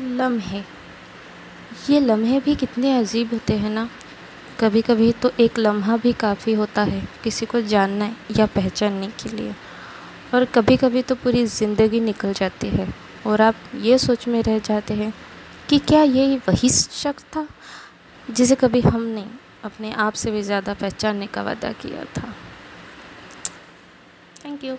लम्हे। ये लम्हे भी कितने अजीब होते हैं ना। कभी कभी तो एक लम्हा भी काफ़ी होता है, किसी को जानने या पहचानने के लिए। और कभी कभी तो पूरी ज़िंदगी निकल जाती है। और आप ये सोच में रह जाते हैं कि क्या ये वही शख्स था, जिसे कभी हमने अपने आप से भी ज़्यादा पहचानने का वादा किया था। Thank you